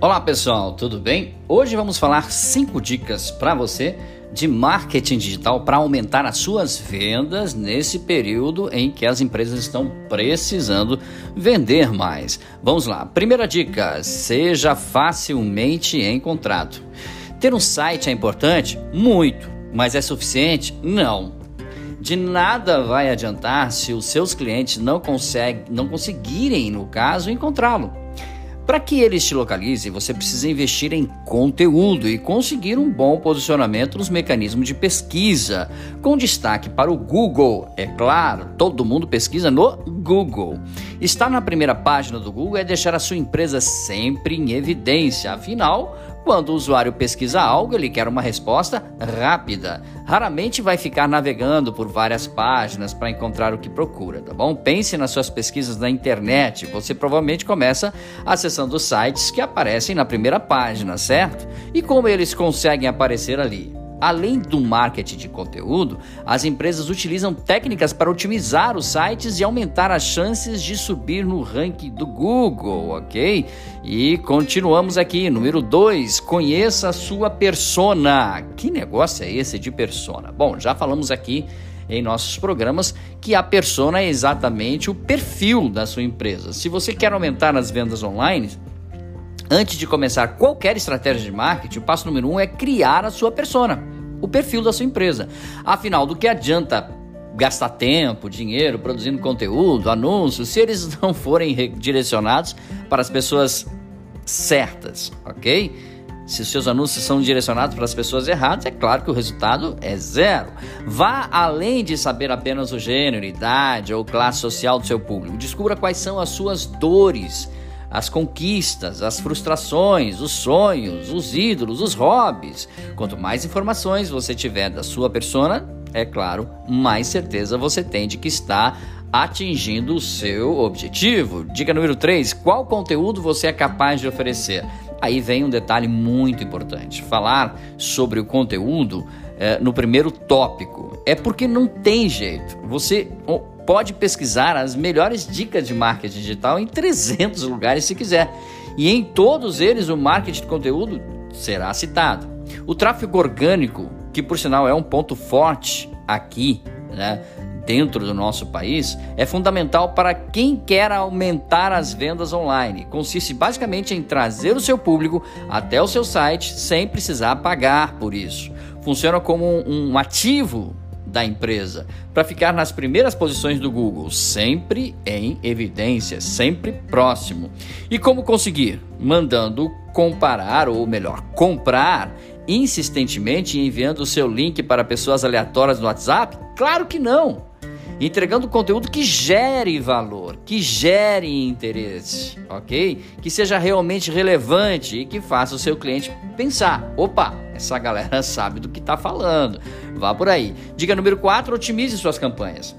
Olá pessoal, tudo bem? Hoje vamos falar cinco dicas para você de marketing digital para aumentar as suas vendas nesse período em que as empresas estão precisando vender mais. Vamos lá. Primeira dica: seja facilmente encontrado. Ter um site é importante? Muito, mas é suficiente? Não. De nada vai adiantar se os seus clientes não, conseguem, não conseguirem, no caso, encontrá-lo. Para que eles te localizem, você precisa investir em conteúdo e conseguir um bom posicionamento nos mecanismos de pesquisa, com destaque para o Google. É claro, todo mundo pesquisa no Google. Estar na primeira página do Google é deixar a sua empresa sempre em evidência, afinal, quando o usuário pesquisa algo, ele quer uma resposta rápida. Raramente vai ficar navegando por várias páginas para encontrar o que procura, tá bom? Pense nas suas pesquisas na internet. Você provavelmente começa acessando sites que aparecem na primeira página, certo? E como eles conseguem aparecer ali? Além do marketing de conteúdo, as empresas utilizam técnicas para otimizar os sites e aumentar as chances de subir no ranking do Google, ok? E continuamos aqui, número 2, conheça a sua persona. Que negócio é esse de persona? Bom, já falamos aqui em nossos programas que a persona é exatamente o perfil da sua empresa. Se você quer aumentar as vendas online, Antes de começar qualquer estratégia de marketing, o passo número um é criar a sua persona, o perfil da sua empresa. Afinal, do que adianta gastar tempo, dinheiro produzindo conteúdo, anúncios, se eles não forem direcionados para as pessoas certas, ok? Se os seus anúncios são direcionados para as pessoas erradas, é claro que o resultado é zero. Vá além de saber apenas o gênero, idade ou classe social do seu público. Descubra quais são as suas dores as conquistas, as frustrações, os sonhos, os ídolos, os hobbies. Quanto mais informações você tiver da sua persona, é claro, mais certeza você tem de que está atingindo o seu objetivo. Dica número 3: qual conteúdo você é capaz de oferecer? Aí vem um detalhe muito importante: falar sobre o conteúdo é, no primeiro tópico. É porque não tem jeito. Você pode pesquisar as melhores dicas de marketing digital em 300 lugares se quiser. E em todos eles o marketing de conteúdo será citado. O tráfego orgânico, que por sinal é um ponto forte aqui, né, dentro do nosso país, é fundamental para quem quer aumentar as vendas online. Consiste basicamente em trazer o seu público até o seu site sem precisar pagar por isso. Funciona como um, um ativo da empresa para ficar nas primeiras posições do Google, sempre em evidência, sempre próximo. E como conseguir? Mandando comparar, ou melhor, comprar insistentemente enviando o seu link para pessoas aleatórias no WhatsApp? Claro que não! Entregando conteúdo que gere valor, que gere interesse, ok? Que seja realmente relevante e que faça o seu cliente pensar: opa, essa galera sabe do que está falando. Vá por aí. Dica número 4: otimize suas campanhas.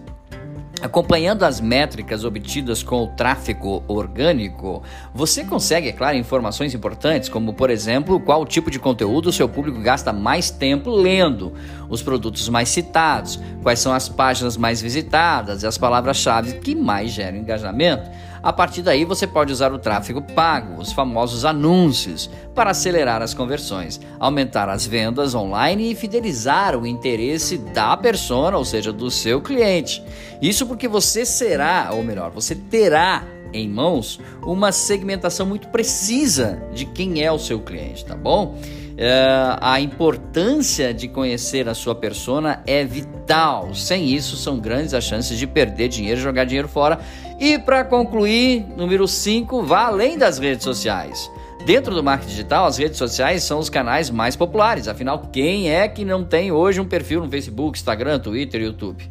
Acompanhando as métricas obtidas com o tráfego orgânico, você consegue, é claro, informações importantes, como, por exemplo, qual tipo de conteúdo o seu público gasta mais tempo lendo, os produtos mais citados, quais são as páginas mais visitadas e as palavras-chave que mais geram engajamento. A partir daí, você pode usar o tráfego pago, os famosos anúncios, para acelerar as conversões, aumentar as vendas online e fidelizar o interesse da persona, ou seja, do seu cliente. Isso porque você será, ou melhor, você terá em mãos uma segmentação muito precisa de quem é o seu cliente, tá bom? É, a importância de conhecer a sua persona é vital. Sem isso, são grandes as chances de perder dinheiro, jogar dinheiro fora. E para concluir, número 5, vá além das redes sociais. Dentro do marketing digital, as redes sociais são os canais mais populares. Afinal, quem é que não tem hoje um perfil no Facebook, Instagram, Twitter, YouTube?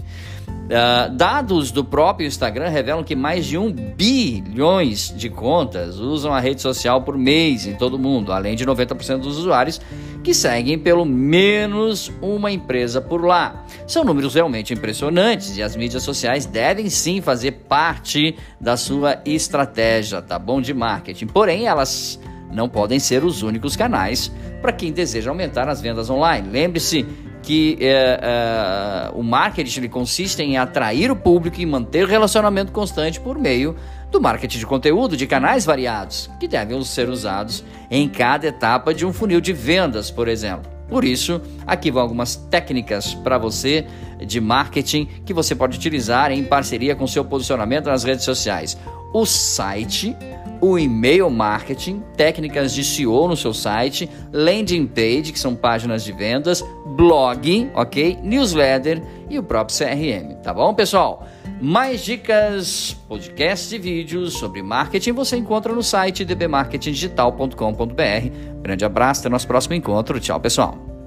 Uh, dados do próprio Instagram revelam que mais de um bilhões de contas usam a rede social por mês em todo o mundo, além de 90% dos usuários que seguem pelo menos uma empresa por lá. São números realmente impressionantes e as mídias sociais devem sim fazer parte da sua estratégia, tá bom, de marketing. Porém, elas não podem ser os únicos canais para quem deseja aumentar as vendas online. Lembre-se que é, é, o marketing consiste em atrair o público e manter o relacionamento constante por meio do marketing de conteúdo de canais variados, que devem ser usados em cada etapa de um funil de vendas, por exemplo. Por isso, aqui vão algumas técnicas para você de marketing que você pode utilizar em parceria com seu posicionamento nas redes sociais. O site, o e-mail marketing, técnicas de SEO no seu site, landing page, que são páginas de vendas, blog, ok? Newsletter e o próprio CRM, tá bom, pessoal? Mais dicas, podcasts e vídeos sobre marketing você encontra no site dbmarketingdigital.com.br. Grande abraço, até nosso próximo encontro. Tchau, pessoal.